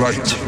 the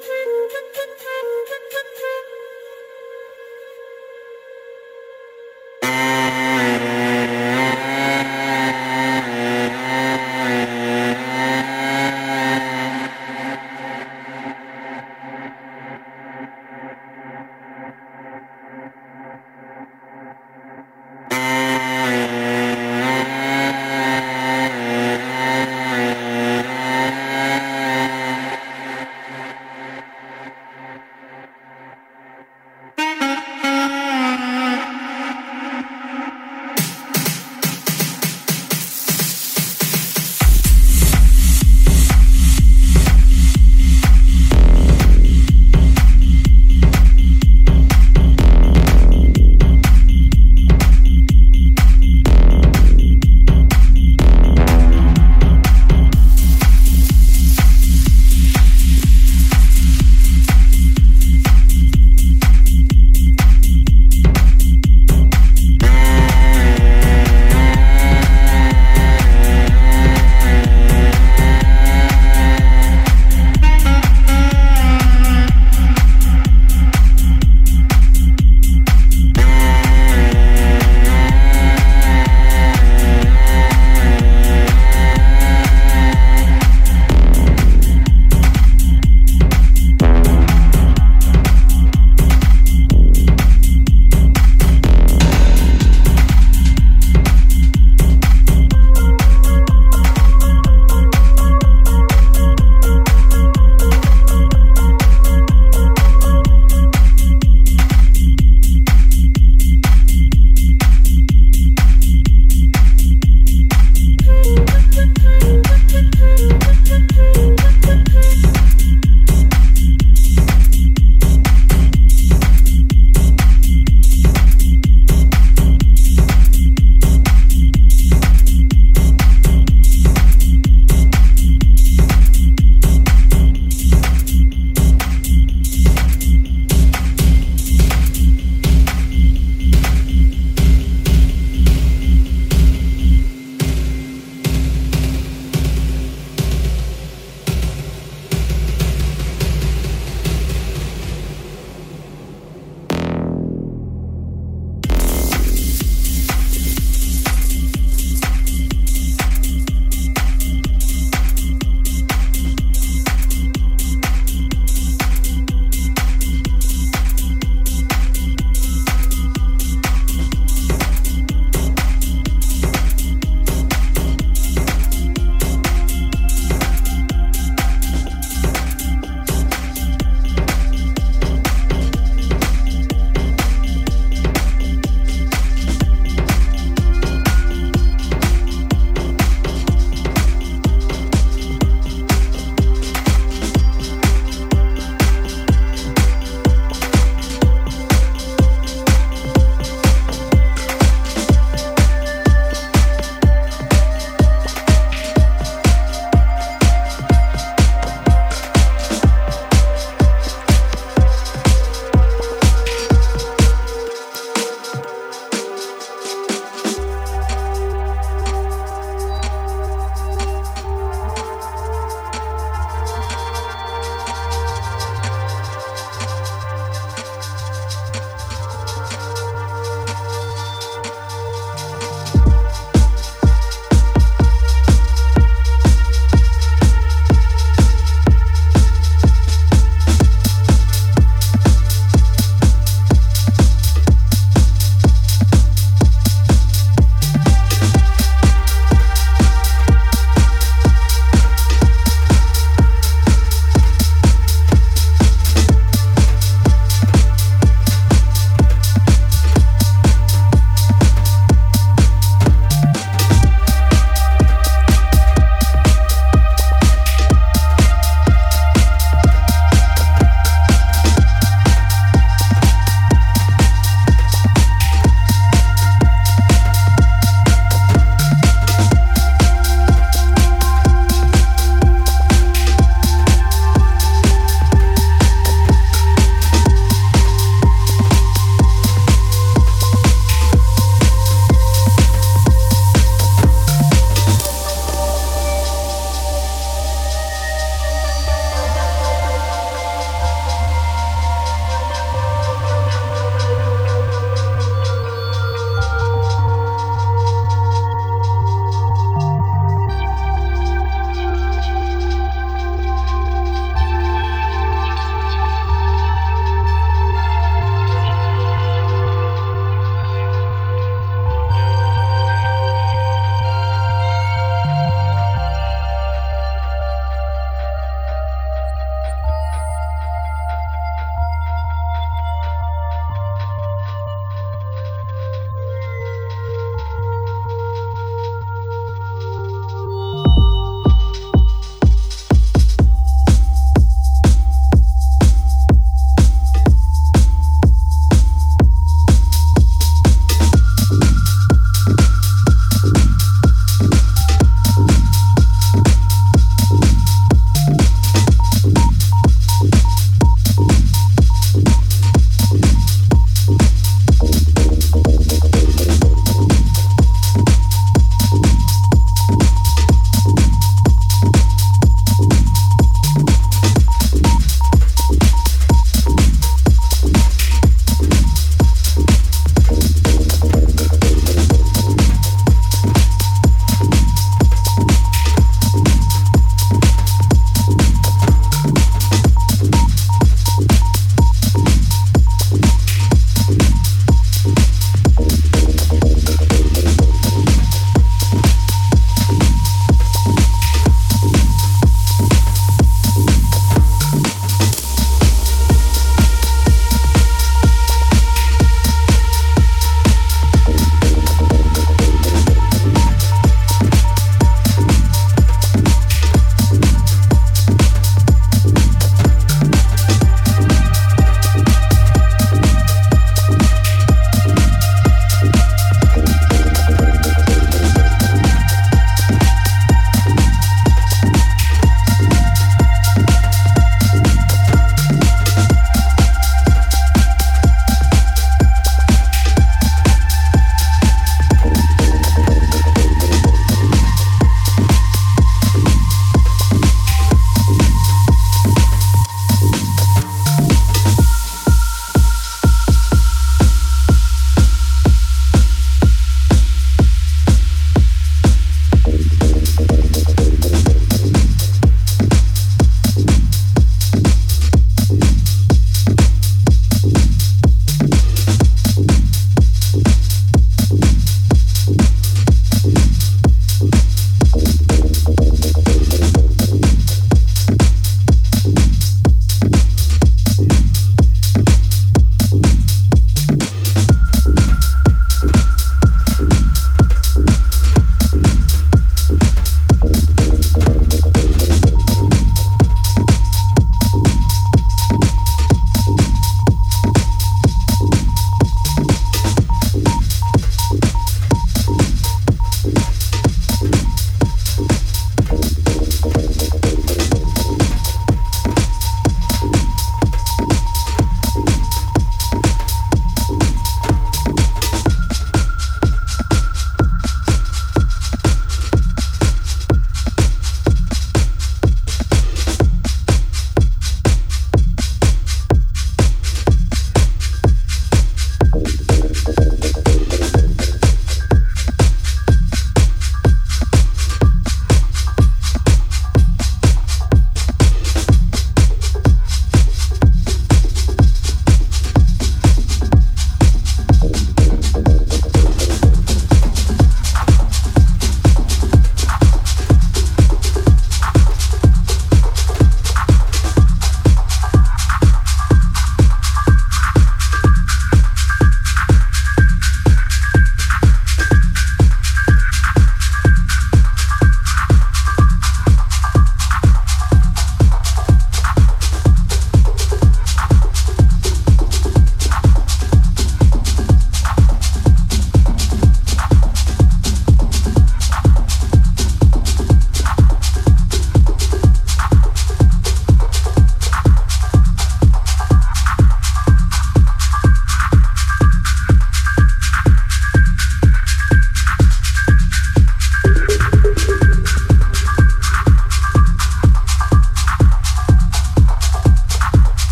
Thank you.